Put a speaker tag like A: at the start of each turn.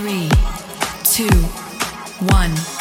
A: three, two, one.